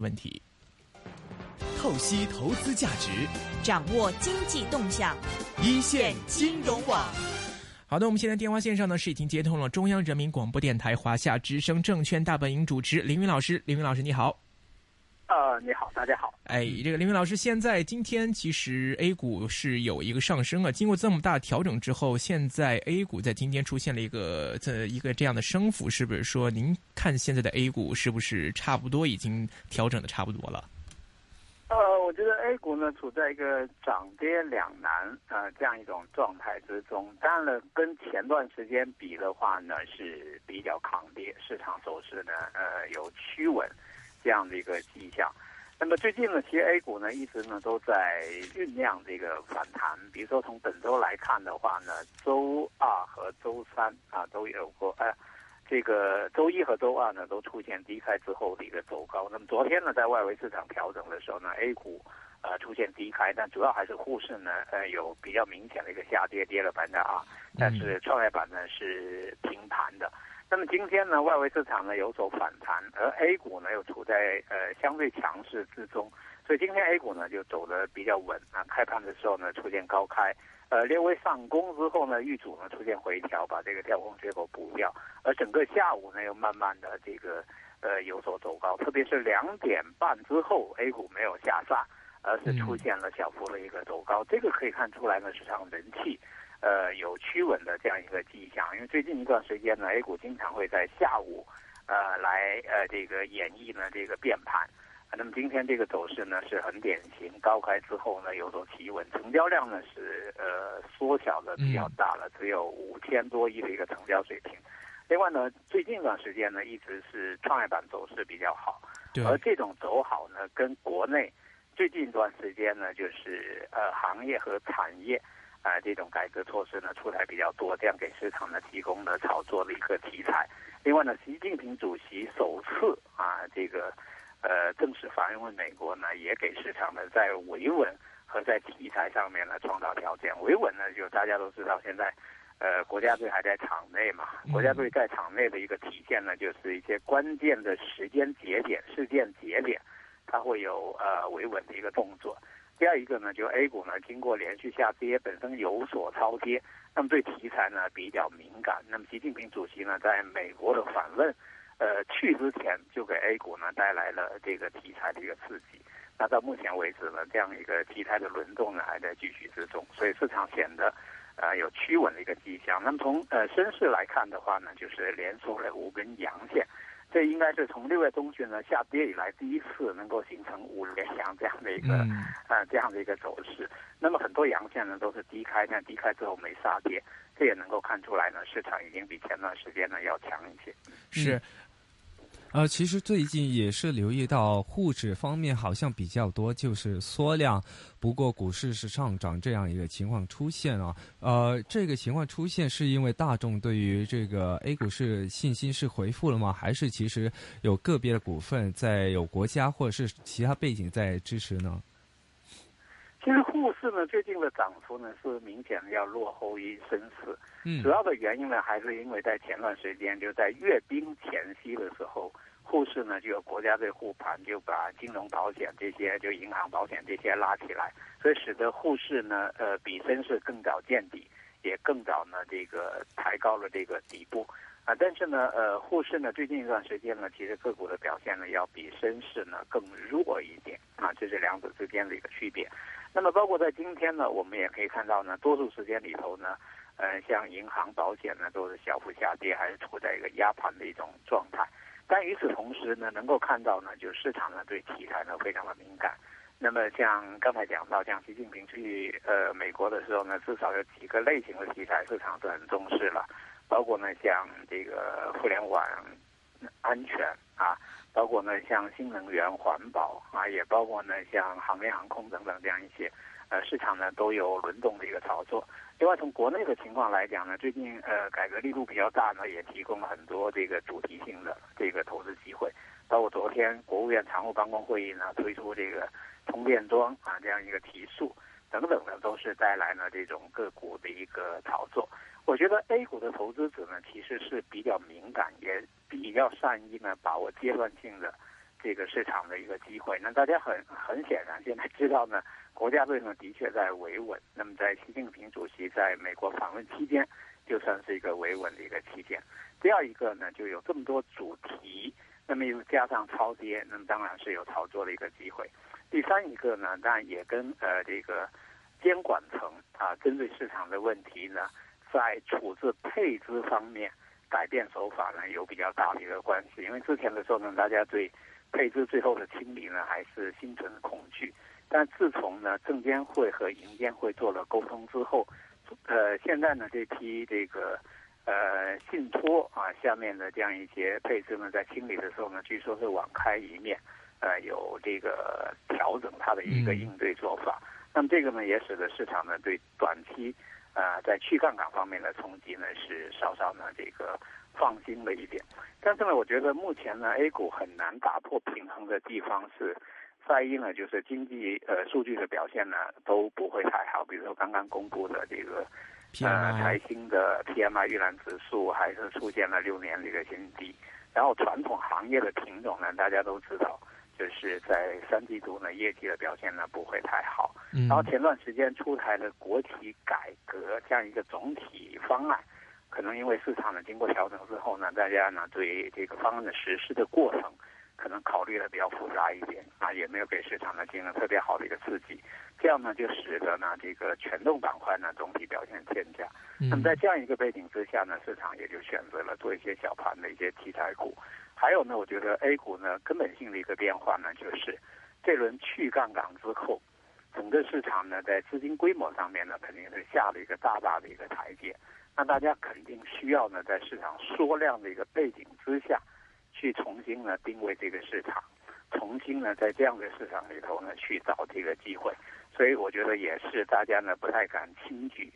问题。透析投资价值，掌握经济动向，一线金融网。好的，我们现在电话线上呢是已经接通了中央人民广播电台华夏之声证券大本营主持林云老师，林云老师你好。呃，你好，大家好。哎，这个林云老师，现在今天其实 A 股是有一个上升啊，经过这么大调整之后，现在 A 股在今天出现了一个这一个这样的升幅，是不是说您看现在的 A 股是不是差不多已经调整的差不多了？呃，我觉得 A 股呢处在一个涨跌两难呃这样一种状态之中。当然了，跟前段时间比的话呢是比较抗跌，市场走势呢呃有趋稳。这样的一个迹象，那么最近呢，其实 A 股呢一直呢都在酝酿这个反弹。比如说从本周来看的话呢，周二和周三啊都有过，呃，这个周一和周二呢都出现低开之后的一个走高。那么昨天呢，在外围市场调整的时候呢，A 股呃出现低开，但主要还是沪市呢呃有比较明显的一个下跌，跌了百分之二，但是创业板呢是平盘的。那么今天呢，外围市场呢有所反弹，而 A 股呢又处在呃相对强势之中，所以今天 A 股呢就走的比较稳啊。开盘的时候呢出现高开，呃略微上攻之后呢，遇阻呢出现回调，把这个跳空缺口补掉，而整个下午呢又慢慢的这个呃有所走高，特别是两点半之后，A 股没有下杀，而是出现了小幅的一个走高，这个可以看出来呢市场人气。呃，有趋稳的这样一个迹象，因为最近一段时间呢，A 股经常会在下午，呃，来呃这个演绎呢这个变盘，那么今天这个走势呢是很典型，高开之后呢有所企稳，成交量呢是呃缩小的比较大了，只有五千多亿的一个成交水平。另外呢，最近一段时间呢一直是创业板走势比较好，而这种走好呢跟国内最近一段时间呢就是呃行业和产业。啊，这种改革措施呢出台比较多，这样给市场呢提供了炒作的一个题材。另外呢，习近平主席首次啊，这个呃正式访问美国呢，也给市场呢在维稳和在题材上面呢创造条件。维稳呢，就大家都知道，现在呃国家队还在场内嘛，国家队在场内的一个体现呢，就是一些关键的时间节点、事件节点，它会有呃维稳的一个动作。第二一个呢，就 A 股呢，经过连续下跌，本身有所超跌，那么对题材呢比较敏感。那么习近平主席呢，在美国的访问，呃，去之前就给 A 股呢带来了这个题材的一个刺激。那到目前为止呢，这样一个题材的轮动呢还在继续之中，所以市场显得呃有趋稳的一个迹象。那么从呃深市来看的话呢，就是连出了五根阳线。这应该是从六月中旬呢下跌以来第一次能够形成五连阳这样的一个呃这样的一个走势。那么很多阳线呢都是低开，但低开之后没杀跌，这也能够看出来呢市场已经比前段时间呢要强一些。是。呃，其实最近也是留意到沪指方面好像比较多，就是缩量，不过股市是上涨这样一个情况出现啊。呃，这个情况出现是因为大众对于这个 A 股市信心是回复了吗？还是其实有个别的股份在有国家或者是其他背景在支持呢？其实沪市呢最近的涨幅呢是明显的要落后于深市，嗯，主要的原因呢还是因为在前段时间就在阅兵前夕的时候，沪市呢就有国家队护盘，就把金融保险这些就银行保险这些拉起来，所以使得沪市呢呃比深市更早见底，也更早呢这个抬高了这个底部。啊，但是呢，呃，沪市呢，最近一段时间呢，其实个股的表现呢，要比深市呢更弱一点啊，这是两者之间的一个区别。那么，包括在今天呢，我们也可以看到呢，多数时间里头呢，呃，像银行、保险呢，都是小幅下跌，还是处在一个压盘的一种状态。但与此同时呢，能够看到呢，就市场呢对题材呢非常的敏感。那么，像刚才讲到，像习近平去呃美国的时候呢，至少有几个类型的题材，市场都很重视了。包括呢，像这个互联网安全啊，包括呢，像新能源环保啊，也包括呢，像航业航空等等这样一些，呃，市场呢都有轮动的一个操作。另外，从国内的情况来讲呢，最近呃改革力度比较大呢，也提供了很多这个主题性的这个投资机会。包括昨天国务院常务办公会议呢推出这个充电桩啊这样一个提速等等的，都是带来了这种个股的一个炒作。我觉得 A 股的投资者呢，其实是比较敏感，也比较善于呢把握阶段性的这个市场的一个机会。那大家很很显然现在知道呢，国家队呢的确在维稳。那么在习近平主席在美国访问期间，就算是一个维稳的一个期间。第二一个呢，就有这么多主题，那么又加上超跌，那么当然是有炒作的一个机会。第三一个呢，当然也跟呃这个监管层啊，针对市场的问题呢，在处置配资方面。改变手法呢，有比较大的一个关系。因为之前的时候呢，大家对配资最后的清理呢，还是心存恐惧。但自从呢，证监会和银监会做了沟通之后，呃，现在呢，这批这个呃信托啊下面的这样一些配置呢，在清理的时候呢，据说是网开一面，呃，有这个调整它的一个应对做法。那么这个呢，也使得市场呢对短期。呃，在去杠杆方面的冲击呢，是稍稍呢这个放心了一点。但是呢，我觉得目前呢，A 股很难打破平衡的地方是在于呢，就是经济呃数据的表现呢都不会太好。比如说刚刚公布的这个呃财新的 PMI 预览指数还是出现了六年的一个新低。然后传统行业的品种呢，大家都知道。就是在三季度呢，业绩的表现呢不会太好。嗯然后前段时间出台了国企改革这样一个总体方案，可能因为市场呢经过调整之后呢，大家呢对这个方案的实施的过程可能考虑的比较复杂一点啊，也没有给市场呢进行特别好的一个刺激，这样呢就使得呢这个权重板块呢总体表现欠佳。那么在这样一个背景之下呢，市场也就选择了做一些小盘的一些题材股。还有呢，我觉得 A 股呢根本性的一个变化呢，就是这轮去杠杆之后，整个市场呢在资金规模上面呢肯定是下了一个大大的一个台阶。那大家肯定需要呢在市场缩量的一个背景之下，去重新呢定位这个市场，重新呢在这样的市场里头呢去找这个机会。所以我觉得也是大家呢不太敢轻举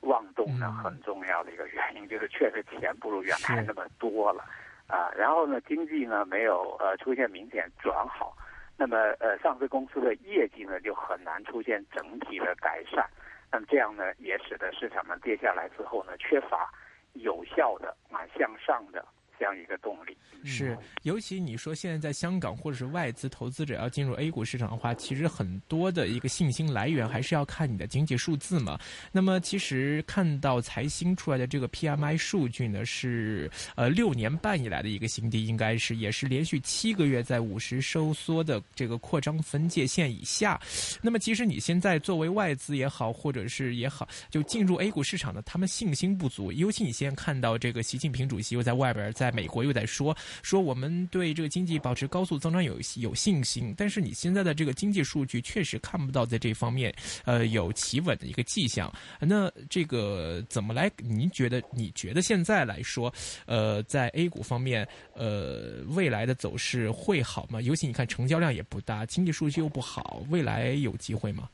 妄动呢很重要的一个原因，就是确实钱不如原来那么多了。啊，然后呢，经济呢没有呃出现明显转好，那么呃上市公司的业绩呢就很难出现整体的改善，那么这样呢也使得市场呢跌下来之后呢缺乏有效的啊向上的。这样一个动力是，尤其你说现在在香港或者是外资投资者要进入 A 股市场的话，其实很多的一个信心来源还是要看你的经济数字嘛。那么其实看到财新出来的这个 PMI 数据呢，是呃六年半以来的一个新低，应该是也是连续七个月在五十收缩的这个扩张分界线以下。那么其实你现在作为外资也好，或者是也好，就进入 A 股市场的，他们信心不足。尤其你现在看到这个习近平主席又在外边在。美国又在说说我们对这个经济保持高速增长有有信心，但是你现在的这个经济数据确实看不到在这方面呃有企稳的一个迹象。那这个怎么来？您觉得？你觉得现在来说，呃，在 A 股方面，呃，未来的走势会好吗？尤其你看成交量也不大，经济数据又不好，未来有机会吗？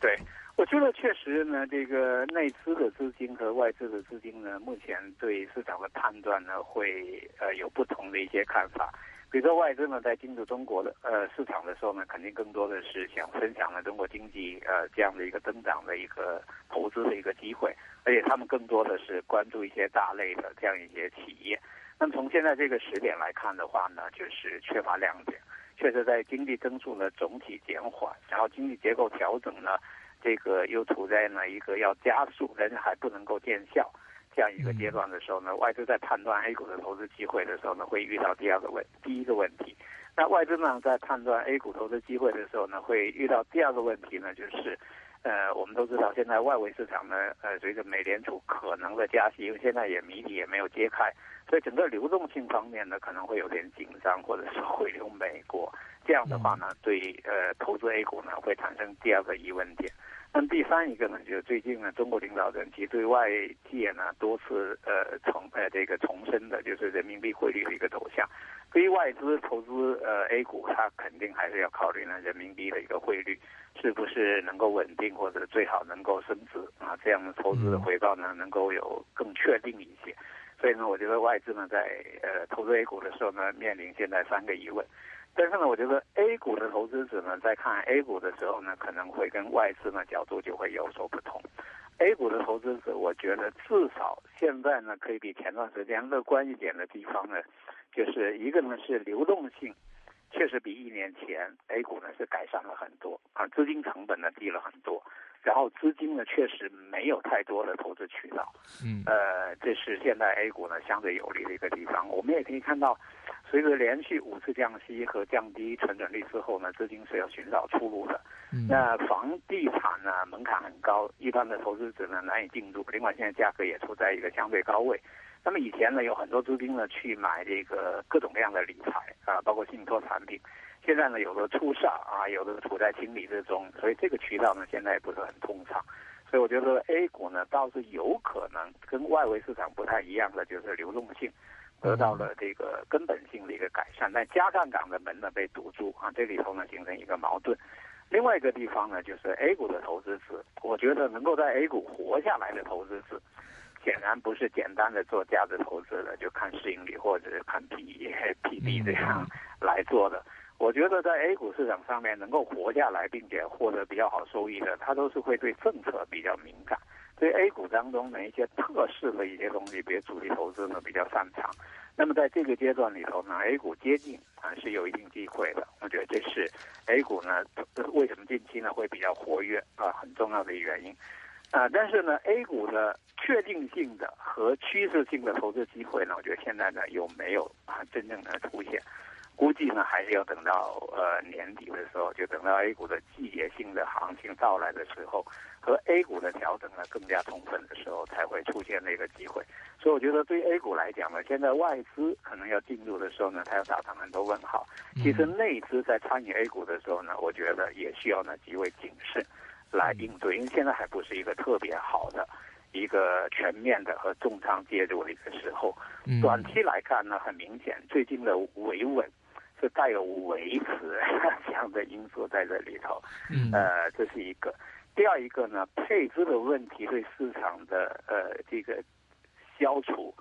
对。我觉得确实呢，这个内资的资金和外资的资金呢，目前对市场的判断呢，会呃有不同的一些看法。比如说外资呢，在进入中国的呃市场的时候呢，肯定更多的是想分享了中国经济呃这样的一个增长的一个投资的一个机会，而且他们更多的是关注一些大类的这样一些企业。那么从现在这个时点来看的话呢，就是缺乏亮点，确实在经济增速呢总体减缓，然后经济结构调整呢。这个又处在呢一个要加速，但是还不能够见效这样一个阶段的时候呢，外资在判断 A 股的投资机会的时候呢，会遇到第二个问第一个问题。那外资呢在判断 A 股投资机会的时候呢，会遇到第二个问题呢，就是呃，我们都知道现在外围市场呢，呃，随着美联储可能的加息，因为现在也谜底也没有揭开，所以整个流动性方面呢，可能会有点紧张，或者是回流美国。这样的话呢，对呃投资 A 股呢，会产生第二个疑问点。那第三一个呢，就是最近呢，中国领导人其实对外界呢多次呃重呃这个重申的，就是人民币汇率的一个走向。对于外资投资呃 A 股，它肯定还是要考虑呢人民币的一个汇率是不是能够稳定，或者最好能够升值啊，这样的投资的回报呢能够有更确定一些。所以呢，我觉得外资呢在呃投资 A 股的时候呢，面临现在三个疑问。但是呢，我觉得 A 股的投资者呢，在看 A 股的时候呢，可能会跟外资呢角度就会有所不同。A 股的投资者，我觉得至少现在呢，可以比前段时间乐观一点的地方呢，就是一个呢是流动性确实比一年前 A 股呢是改善了很多啊，资金成本呢低了很多，然后资金呢确实没有太多的投资渠道，嗯，呃，这是现在 A 股呢相对有利的一个地方。我们也可以看到，随着连续五次降息和降低存准率之后呢，资金是要寻找出路的。嗯那房地产呢门槛很高，一般的投资者呢难以进入。另外，现在价格也处在一个相对高位。那么以前呢，有很多资金呢去买这个各种各样的理财啊，包括信托产品。现在呢，有的出售啊，有的处在清理之中，所以这个渠道呢现在也不是很通畅。所以我觉得 A 股呢倒是有可能跟外围市场不太一样的，就是流动性得到了这个根本性的一个改善，但加杠杆的门呢被堵住啊，这里头呢形成一个矛盾。另外一个地方呢，就是 A 股的投资者，我觉得能够在 A 股活下来的投资者，显然不是简单的做价值投资的，就看市盈率或者是看 PE、PB 这样 来做的。我觉得在 A 股市场上面能够活下来，并且获得比较好收益的，他都是会对政策比较敏感，对 A 股当中的一些特色的一些东西，比如主力投资呢比较擅长。那么在这个阶段里头呢，A 股接近啊是有一定机会的。我觉得这是 A 股呢为什么近期呢会比较活跃啊很重要的原因。啊，但是呢，A 股的确定性的和趋势性的投资机会呢，我觉得现在呢有没有啊真正的出现？估计呢还是要等到呃年底的时候，就等到 A 股的季节性的行情到来的时候，和 A 股的调整呢更加充分的时候，才会出现那个机会。所以我觉得对 A 股来讲呢，现在外资可能要进入的时候呢，它要打上很多问号。其实内资在参与 A 股的时候呢，我觉得也需要呢极为谨慎来应对，因为现在还不是一个特别好的。一个全面的和重仓介入的一个时候，嗯短期来看呢，很明显最近的维稳是带有维持 这样的因素在这里头。嗯呃，这是一个。第二一个呢，配资的问题对市场的呃这个消除，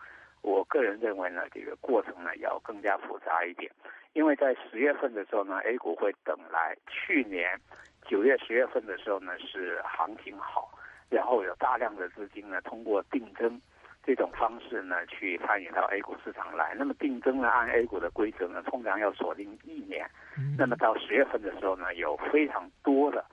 我个人认为呢，这个过程呢要更加复杂一点，因为在十月份的时候呢，A 股会等来去年九月、十月份的时候呢是行情好，然后有大量的资金呢通过定增。这种方式呢，去参与到 A 股市场来。那么定增呢，按 A 股的规则呢，通常要锁定一年。那么到十月份的时候呢，有非常多的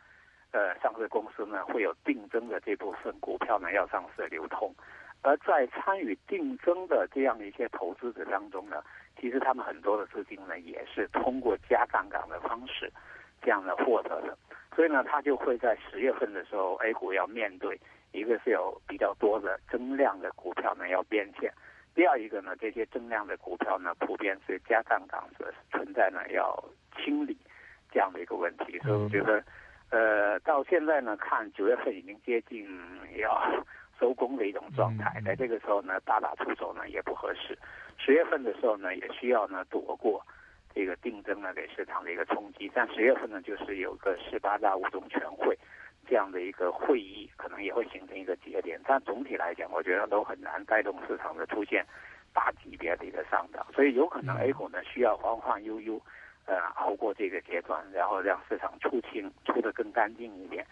呃上市公司呢，会有定增的这部分股票呢要上市流通。而在参与定增的这样的一些投资者当中呢，其实他们很多的资金呢，也是通过加杠杆的方式这样的获得的。所以呢，他就会在十月份的时候，A 股要面对。一个是有比较多的增量的股票呢要变现，第二一个呢，这些增量的股票呢普遍是加杠杆的存在呢要清理这样的一个问题，所以我觉得，呃，到现在呢看九月份已经接近要收工的一种状态，在这个时候呢大打出手呢也不合适，十月份的时候呢也需要呢躲过这个定增呢给市场的一个冲击，但十月份呢就是有个十八大五中全会。这样的一个会议可能也会形成一个节点，但总体来讲，我觉得都很难带动市场的出现大级别的一个上涨，所以有可能 A 股呢需要缓缓悠悠，呃，熬过这个阶段，然后让市场出清，出得更干净一点，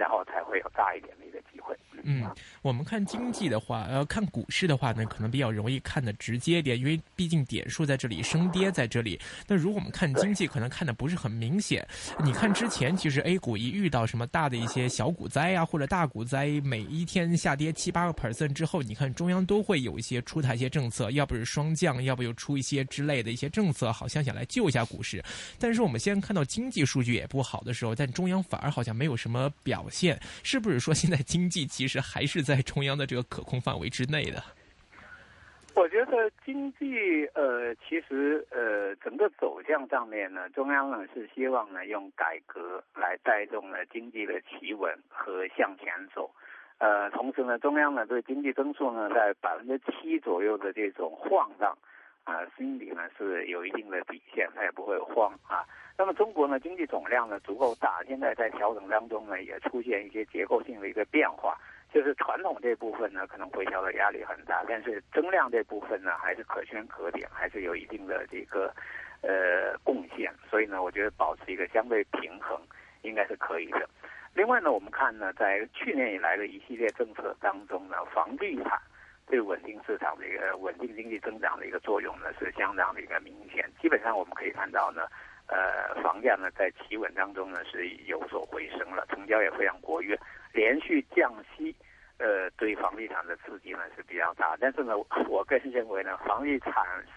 然后才会有大一点的一个机会。嗯，我们看经济的话，呃，看股市的话呢，可能比较容易看得直接一点，因为毕竟点数在这里，升跌在这里。那如果我们看经济，可能看的不是很明显。你看之前，其实 A 股一遇到什么大的一些小股灾啊，或者大股灾，每一天下跌七八个 percent 之后，你看中央都会有一些出台一些政策，要不是双降，要不又出一些之类的一些政策，好像想来救一下股市。但是我们现在看到经济数据也不好的时候，但中央反而好像没有什么表现，是不是说现在经济其实还是在中央的这个可控范围之内的？我觉得经济呃，其实呃，整个走向上面呢，中央呢是希望呢用改革来带动呢经济的企稳和向前走。呃，同时呢，中央呢对经济增速呢在百分之七左右的这种晃荡啊，心里呢是有一定的底线，它也不会慌啊。那么中国呢经济总量呢足够大，现在在调整当中呢也出现一些结构性的一个变化。就是传统这部分呢，可能回调的压力很大，但是增量这部分呢，还是可圈可点，还是有一定的这个呃贡献。所以呢，我觉得保持一个相对平衡，应该是可以的。另外呢，我们看呢，在去年以来的一系列政策当中呢，房地产对稳定市场的一个稳定经济增长的一个作用呢，是相当的一个明显。基本上我们可以看到呢，呃，房价呢在企稳当中呢是有所回升了，成交也非常活跃，连续降息，呃，对房地产的刺激呢是比较大。但是呢，我个人认为呢，房地产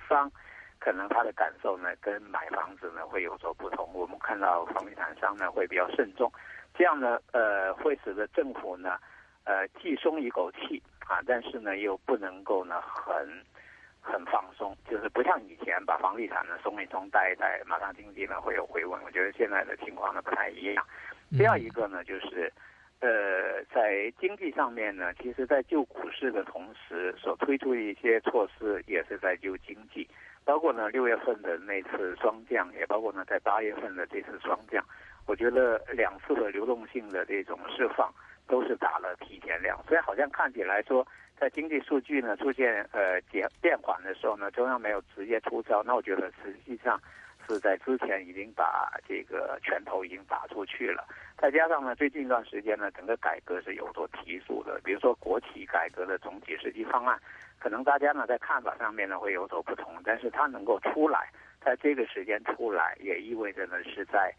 商可能他的感受呢跟买房子呢会有所不同。我们看到房地产商呢会比较慎重，这样呢，呃，会使得政府呢，呃，既松一口气啊，但是呢又不能够呢很。很放松，就是不像以前把房地产呢松一松带一带，马上经济呢会有回稳。我觉得现在的情况呢不太一样。第二一个呢就是，呃，在经济上面呢，其实在救股市的同时，所推出的一些措施也是在救经济，包括呢六月份的那次双降，也包括呢在八月份的这次双降。我觉得两次的流动性的这种释放都是打了提前量，所以好像看起来说。在经济数据呢出现呃减变缓的时候呢，中央没有直接出招，那我觉得实际上是在之前已经把这个拳头已经打出去了。再加上呢，最近一段时间呢，整个改革是有所提速的，比如说国企改革的总体实际方案，可能大家呢在看法上面呢会有所不同，但是它能够出来，在这个时间出来，也意味着呢是在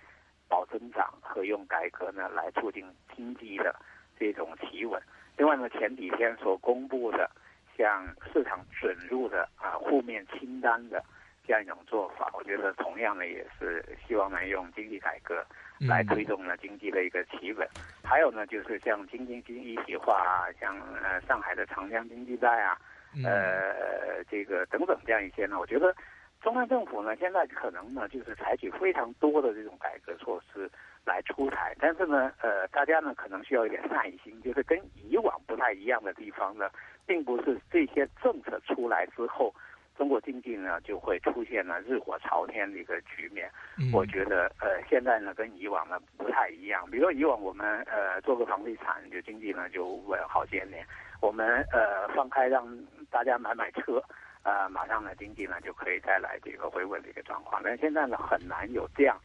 保增长和用改革呢来促进经济的这种企稳。另外呢，前几天所公布的，像市场准入的啊负面清单的这样一种做法，我觉得同样呢也是希望能用经济改革来推动呢经济的一个企稳。还有呢，就是像京津冀一体化啊，像呃上海的长江经济带啊，呃这个等等这样一些呢，我觉得中央政府呢现在可能呢就是采取非常多的这种改革措施。来出台，但是呢，呃，大家呢可能需要一点耐心，就是跟以往不太一样的地方呢，并不是这些政策出来之后，中国经济呢就会出现了日火朝天的一个局面。我觉得，呃，现在呢跟以往呢不太一样。比如说以往我们呃做个房地产，就经济呢就稳好些年。我们呃放开让大家买买车，呃，马上呢经济呢就可以带来这个回稳的一个状况。但现在呢很难有这样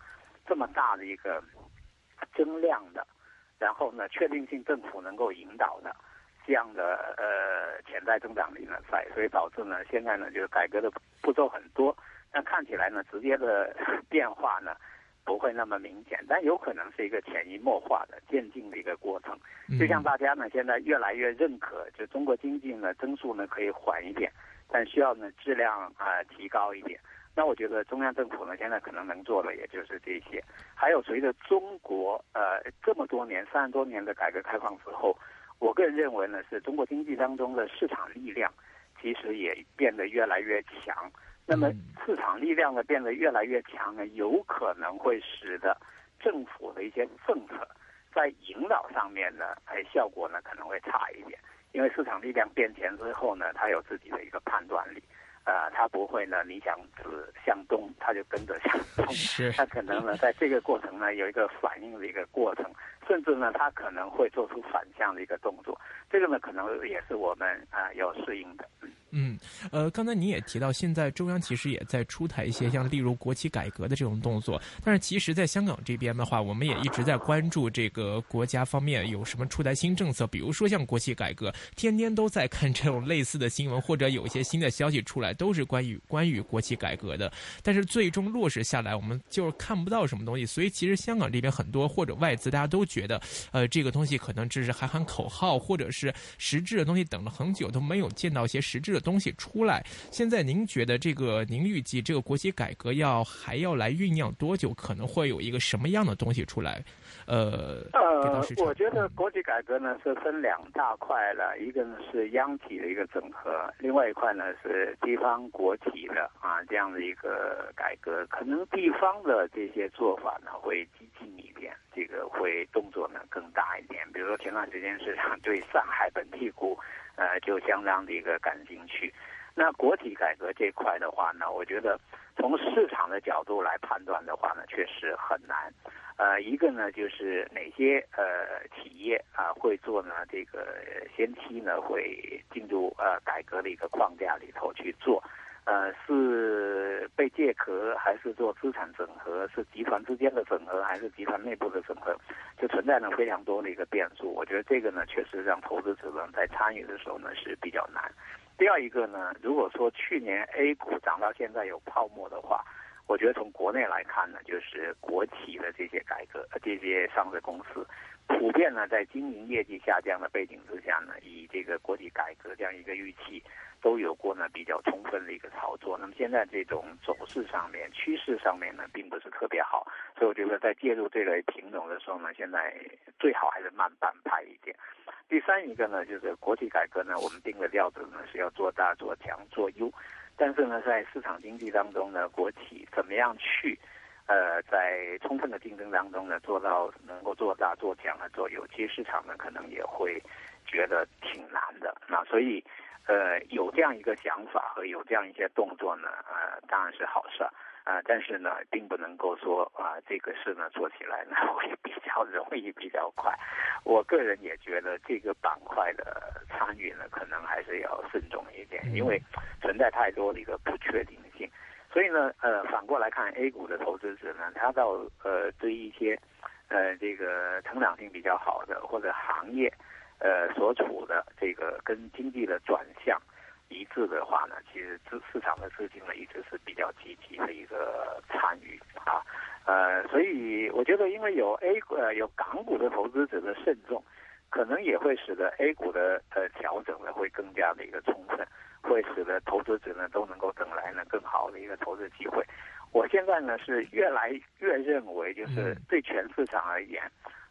这么大的一个。增量的，然后呢，确定性政府能够引导的这样的呃潜在增长力呢在，所以导致呢现在呢就是改革的步骤很多，但看起来呢直接的变化呢不会那么明显，但有可能是一个潜移默化的渐进的一个过程。就像大家呢现在越来越认可，就中国经济呢增速呢可以缓一点，但需要呢质量啊提高一点。那我觉得中央政府呢，现在可能能做的也就是这些。还有随着中国呃这么多年、三十多年的改革开放之后，我个人认为呢，是中国经济当中的市场力量其实也变得越来越强。那么市场力量呢变得越来越强呢，有可能会使得政府的一些政策在引导上面呢，哎效果呢可能会差一点。因为市场力量变强之后呢，它有自己的一个判断力。呃，它不会呢，你想指向东，它就跟着向东。是，它可能呢，在这个过程呢，有一个反应的一个过程，甚至呢，它可能会做出反向的一个动作。这个呢，可能也是我们啊要适应的。嗯，嗯呃，刚才你也提到，现在中央其实也在出台一些像例如国企改革的这种动作，但是其实，在香港这边的话，我们也一直在关注这个国家方面有什么出台新政策，比如说像国企改革，天天都在看这种类似的新闻，或者有一些新的消息出来，都是关于关于国企改革的，但是最终落实下来，我们就是看不到什么东西。所以，其实香港这边很多或者外资，大家都觉得，呃，这个东西可能只是喊喊口号，或者是实质的东西，等了很久都没有见到一些实质东西出来，现在您觉得这个您预计这个国企改革要还要来酝酿多久？可能会有一个什么样的东西出来？呃呃，我觉得国企改革呢是分两大块了，一个呢是央企的一个整合，另外一块呢是地方国企的啊这样的一个改革。可能地方的这些做法呢会激进一点，这个会动作呢更大一点。比如说前段时间市场对上海本地股。呃，就相当的一个感兴趣。那国企改革这块的话呢，我觉得从市场的角度来判断的话呢，确实很难。呃，一个呢就是哪些呃企业啊会做呢？这个先期呢会进入呃改革的一个框架里头去做。呃，是被借壳还是做资产整合？是集团之间的整合还是集团内部的整合？就存在呢非常多的一个变数。我觉得这个呢，确实让投资者呢在参与的时候呢是比较难。第二一个呢，如果说去年 A 股涨到现在有泡沫的话，我觉得从国内来看呢，就是国企的这些改革，这些上市公司，普遍呢在经营业绩下降的背景之下呢，以这个国企改革这样一个预期，都有过呢比较充分的一个操作。那么现在这种走势上面、趋势上面呢，并不是特别好，所以我觉得在介入这类品种的时候呢，现在最好还是慢半拍一点。第三一个呢，就是国企改革呢，我们定的调子呢是要做大、做强、做优。但是呢，在市场经济当中呢，国企怎么样去，呃，在充分的竞争当中呢，做到能够做大做强的做有，其实市场呢可能也会觉得挺难的。那所以，呃，有这样一个想法和有这样一些动作呢，呃，当然是好事。啊，但是呢，并不能够说啊，这个事呢做起来呢 会比较容易、比较快。我个人也觉得这个板块的参与呢，可能还是要慎重一点，因为存在太多的一个不确定性。所以呢，呃，反过来看 A 股的投资者呢，他到呃对一些呃这个成长性比较好的或者行业呃所处的这个跟经济的转向。一致的话呢，其实资市场的资金呢一直是比较积极的一个参与啊，呃，所以我觉得，因为有 A 股呃有港股的投资者的慎重，可能也会使得 A 股的呃调整呢会更加的一个充分，会使得投资者呢都能够等来呢更好的一个投资机会。我现在呢是越来越认为，就是对全市场而言，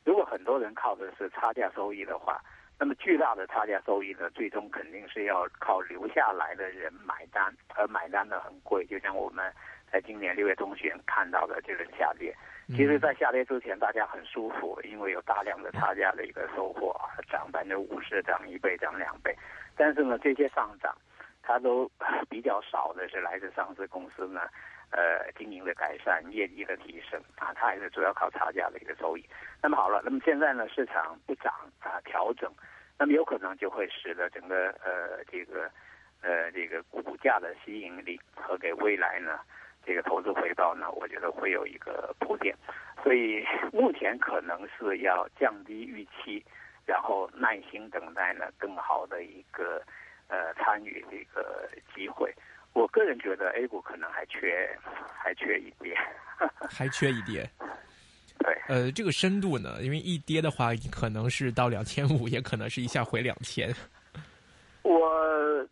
如果很多人靠的是差价收益的话。那么巨大的差价收益呢，最终肯定是要靠留下来的人买单，而买单的很贵。就像我们在今年六月中旬看到的这轮下跌，其实，在下跌之前大家很舒服，因为有大量的差价的一个收获，涨百分之五十，涨一倍，涨两倍。但是呢，这些上涨，它都比较少的是来自上市公司呢，呃，经营的改善，业绩的提升啊，它还是主要靠差价的一个收益。那么好了，那么现在呢，市场不涨啊，调整。那么有可能就会使得整个呃这个呃这个股价的吸引力和给未来呢这个投资回报呢，我觉得会有一个铺垫，所以目前可能是要降低预期，然后耐心等待呢更好的一个呃参与这个机会。我个人觉得 A 股可能还缺还缺一跌，还缺一跌。对，呃，这个深度呢，因为一跌的话，可能是到两千五，也可能是一下回两千。我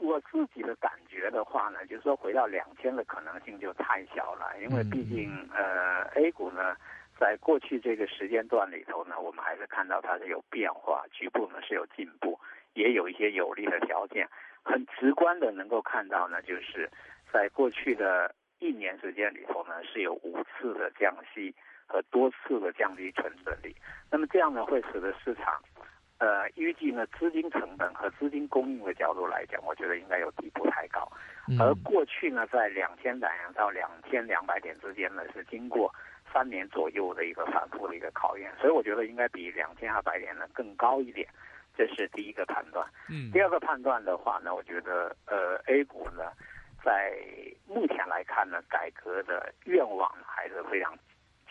我自己的感觉的话呢，就是说回到两千的可能性就太小了，因为毕竟呃，A 股呢，在过去这个时间段里头呢，我们还是看到它是有变化，局部呢是有进步，也有一些有利的条件，很直观的能够看到呢，就是在过去的一年时间里头呢，是有五次的降息。和多次的降低存准率，那么这样呢，会使得市场，呃，预计呢，资金成本和资金供应的角度来讲，我觉得应该有底部抬高。而过去呢，在两千点到两千两百点之间呢，是经过三年左右的一个反复的一个考验，所以我觉得应该比两千二百点呢更高一点，这是第一个判断。嗯。第二个判断的话呢，我觉得呃，A 股呢，在目前来看呢，改革的愿望还是非常。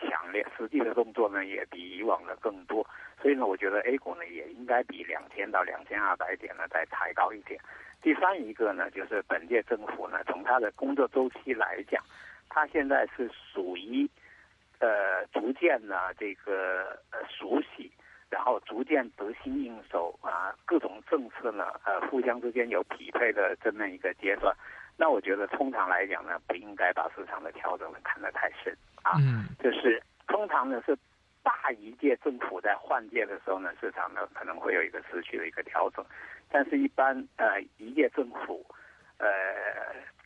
强烈，实际的动作呢也比以往的更多，所以呢，我觉得 A 股呢也应该比两千到两千二百点呢再抬高一点。第三一个呢，就是本届政府呢，从它的工作周期来讲，它现在是属于呃逐渐呢这个呃熟悉，然后逐渐得心应手啊，各种政策呢呃互相之间有匹配的这么一个阶段。那我觉得通常来讲呢，不应该把市场的调整呢看得太深。啊，嗯就是通常呢是大一届政府在换届的时候呢，市场呢可能会有一个持续的一个调整，但是一般呃一届政府呃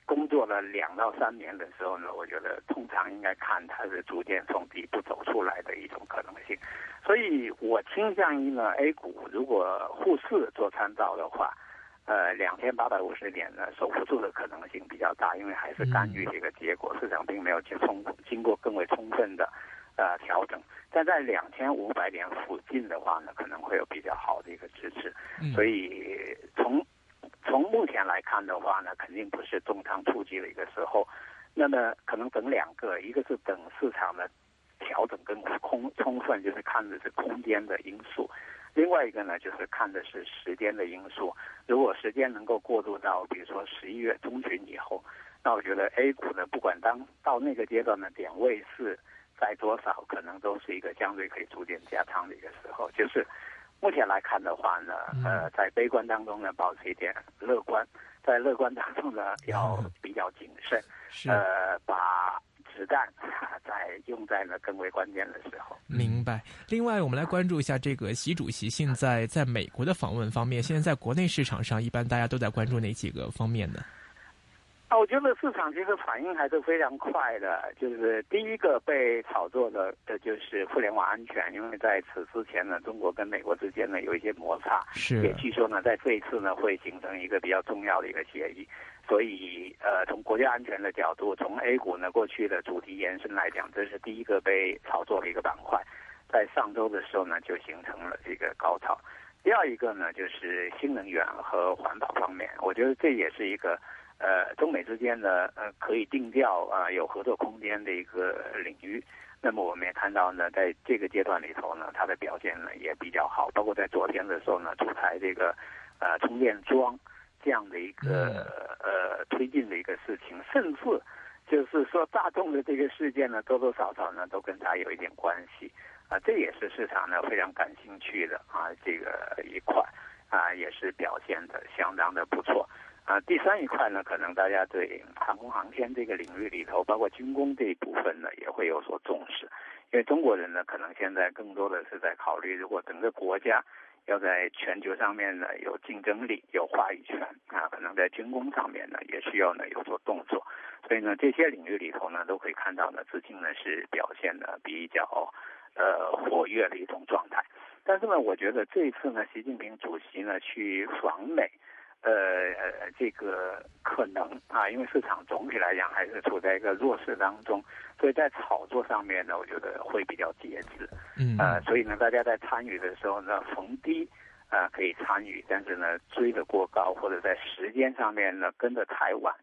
工作了两到三年的时候呢，我觉得通常应该看它是逐渐从底部走出来的一种可能性，所以我倾向于呢 A 股如果沪市做参照的话。呃，两千八百五十点呢，守不住的可能性比较大，因为还是干预这个结果，市场并没有去充经过更为充分的呃调整。但在两千五百点附近的话呢，可能会有比较好的一个支持。所以从从目前来看的话呢，肯定不是重仓出击的一个时候。那么可能等两个，一个是等市场的调整更空充分，就是看的是空间的因素。另外一个呢，就是看的是时间的因素。如果时间能够过渡到，比如说十一月中旬以后，那我觉得 A 股呢，不管当到那个阶段的点位是在多少，可能都是一个相对可以逐渐加仓的一个时候。就是目前来看的话呢，呃，在悲观当中呢，保持一点乐观；在乐观当中呢，要比较谨慎。呃，把子弹 在用在了更为关键的时候。明白。另外，我们来关注一下这个习主席现在在美国的访问方面。现在在国内市场上，一般大家都在关注哪几个方面呢？我觉得市场其实反应还是非常快的。就是第一个被炒作的，的，就是互联网安全，因为在此之前呢，中国跟美国之间呢有一些摩擦，是也据说呢，在这一次呢会形成一个比较重要的一个协议。所以，呃，从国家安全的角度，从 A 股呢过去的主题延伸来讲，这是第一个被炒作的一个板块，在上周的时候呢就形成了这个高潮。第二一个呢就是新能源和环保方面，我觉得这也是一个。呃，中美之间呢，呃，可以定调啊，有合作空间的一个领域。那么我们也看到呢，在这个阶段里头呢，它的表现呢也比较好。包括在昨天的时候呢，出台这个呃充电桩这样的一个呃推进的一个事情，甚至就是说大众的这个事件呢，多多少少呢都跟它有一点关系啊。这也是市场呢非常感兴趣的啊，这个一块啊也是表现的相当的不错。啊，第三一块呢，可能大家对航空航天这个领域里头，包括军工这一部分呢，也会有所重视。因为中国人呢，可能现在更多的是在考虑，如果整个国家要在全球上面呢有竞争力、有话语权啊，可能在军工上面呢也需要呢有所动作。所以呢，这些领域里头呢，都可以看到呢，资金呢是表现的比较呃活跃的一种状态。但是呢，我觉得这一次呢，习近平主席呢去访美。呃呃，这个可能啊，因为市场总体来讲还是处在一个弱势当中，所以在炒作上面呢，我觉得会比较节制。嗯，呃，所以呢，大家在参与的时候呢，逢低啊可以参与，但是呢，追得过高或者在时间上面呢跟着太晚，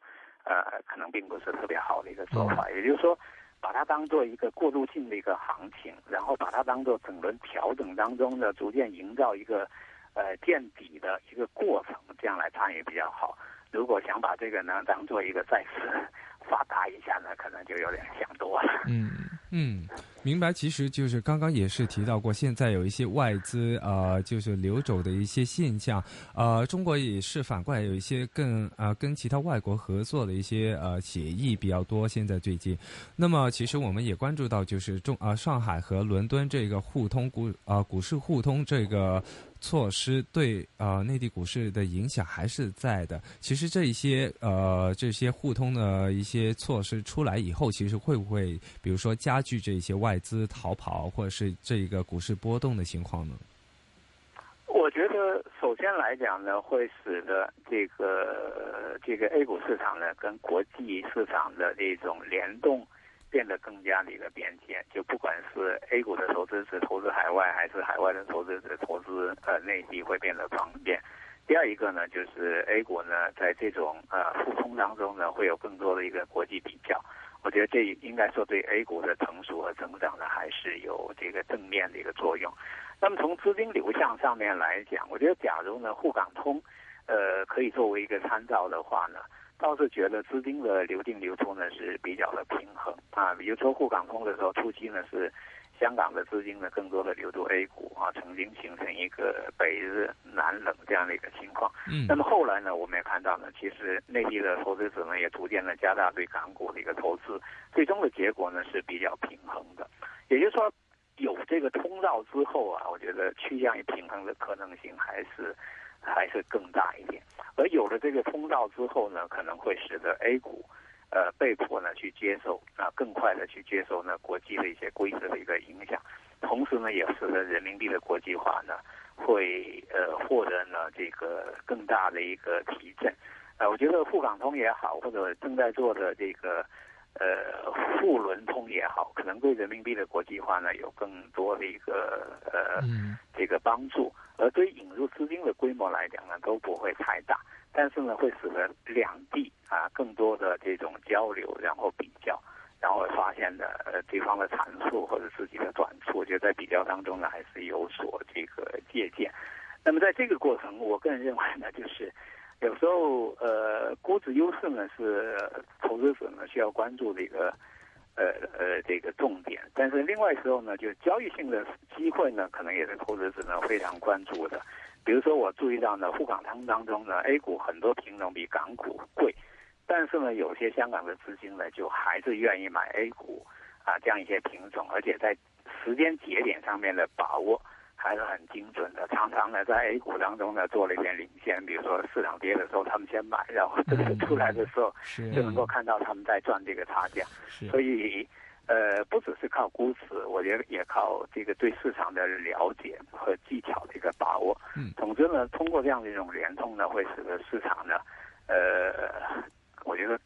呃，可能并不是特别好的一个做法。也就是说，把它当做一个过渡性的一个行情，然后把它当做整轮调整当中呢逐渐营造一个。呃，见底的一个过程，这样来参与比较好。如果想把这个呢当做一个再次发达一下呢，可能就有点想多了。嗯嗯，明白。其实就是刚刚也是提到过，现在有一些外资呃，就是流走的一些现象。呃，中国也是反过来有一些更呃跟其他外国合作的一些呃协议比较多。现在最近，那么其实我们也关注到，就是中呃上海和伦敦这个互通股呃股市互通这个。措施对呃内地股市的影响还是在的。其实这一些呃这些互通的一些措施出来以后，其实会不会比如说加剧这些外资逃跑或者是这一个股市波动的情况呢？我觉得首先来讲呢，会使得这个这个 A 股市场呢跟国际市场的这种联动。变得更加的一个便捷，就不管是 A 股的投资者投资海外，还是海外的投资者投资呃内地，会变得方便。第二一个呢，就是 A 股呢，在这种呃互通当中呢，会有更多的一个国际比较。我觉得这应该说对 A 股的成熟和增长呢，还是有这个正面的一个作用。那么从资金流向上面来讲，我觉得假如呢沪港通，呃，可以作为一个参照的话呢。倒是觉得资金的流进流出呢是比较的平衡啊，比如说沪港通的时候，初期呢是香港的资金呢更多的流入 A 股啊，曾经形成一个北日南冷这样的一个情况。嗯，那么后来呢，我们也看到呢，其实内地的投资者呢也逐渐的加大对港股的一个投资，最终的结果呢是比较平衡的。也就是说，有这个通道之后啊，我觉得趋向于平衡的可能性还是。还是更大一点，而有了这个通道之后呢，可能会使得 A 股，呃，被迫呢去接受啊，更快的去接受呢国际的一些规则的一个影响，同时呢，也使得人民币的国际化呢，会呃获得呢这个更大的一个提振，呃，我觉得沪港通也好，或者正在做的这个。呃，沪伦通也好，可能对人民币的国际化呢有更多的一个呃这个帮助，而对于引入资金的规模来讲呢都不会太大，但是呢会使得两地啊更多的这种交流，然后比较，然后发现的呃对方的长处或者自己的短处，我觉得在比较当中呢还是有所这个借鉴。那么在这个过程，我个人认为呢就是。有时候，呃，估值优势呢是投资者呢需要关注的一个呃呃这个重点，但是另外时候呢，就是交易性的机会呢，可能也是投资者呢非常关注的。比如说我注意到呢，沪港通当中呢，A 股很多品种比港股贵，但是呢，有些香港的资金呢就还是愿意买 A 股啊这样一些品种，而且在时间节点上面的把握。还是很精准的，常常呢在 A 股当中呢做了一点领先，比如说市场跌的时候他们先买，然后这个 出来的时候就能够看到他们在赚这个差价。所以，呃，不只是靠估值，我觉得也靠这个对市场的了解和技巧的一个把握。嗯，总之呢，通过这样的一种联通呢，会使得市场呢，呃，我觉得，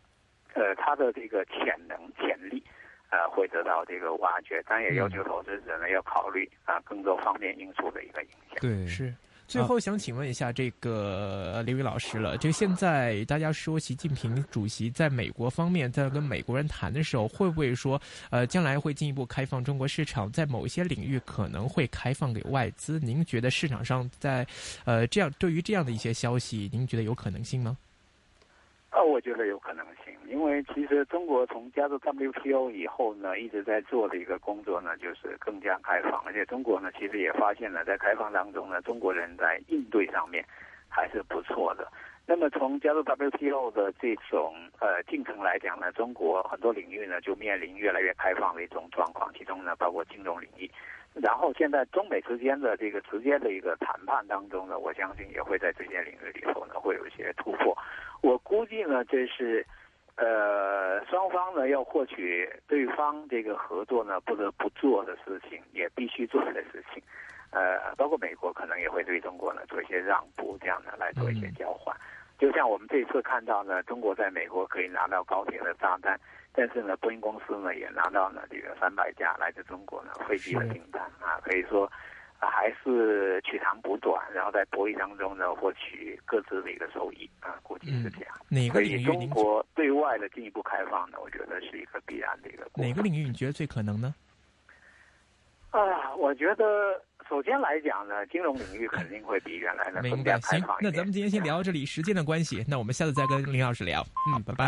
呃，它的这个潜能潜力。呃，会得到这个挖掘，但也要求投资者呢要考虑啊更多方面因素的一个影响。对，是。最后想请问一下这个刘宇老师了，就现在大家说习近平主席在美国方面在跟美国人谈的时候，会不会说呃将来会进一步开放中国市场，在某一些领域可能会开放给外资？您觉得市场上在呃这样对于这样的一些消息，您觉得有可能性吗？啊，我觉得有可能性，因为其实中国从加入 WTO 以后呢，一直在做的一个工作呢，就是更加开放，而且中国呢，其实也发现了在开放当中呢，中国人在应对上面还是不错的。那么从加入 WTO 的这种呃进程来讲呢，中国很多领域呢就面临越来越开放的一种状况，其中呢包括金融领域。然后现在中美之间的这个直接的一个谈判当中呢，我相信也会在这些领域里头呢会有一些突破。我估计呢，这是，呃，双方呢要获取对方这个合作呢不得不做的事情，也必须做的事情。呃，包括美国可能也会对中国呢做一些让步，这样呢来做一些交换。就像我们这次看到呢，中国在美国可以拿到高铁的炸弹。但是呢，波音公司呢也拿到了这个三百架来自中国呢飞机的订单啊，可以说还是取长补短，然后在博弈当中呢获取各自的一个收益啊，估计是这样。哪个领域？中国对外的进一步开放呢，我觉得是一个必然的一个。哪个领域你觉得最可能呢？啊，我觉得首先来讲呢，金融领域肯定会比原来的更加开放那咱们今天先聊到这里，时间的关系，那我们下次再跟林老师聊。嗯，拜拜。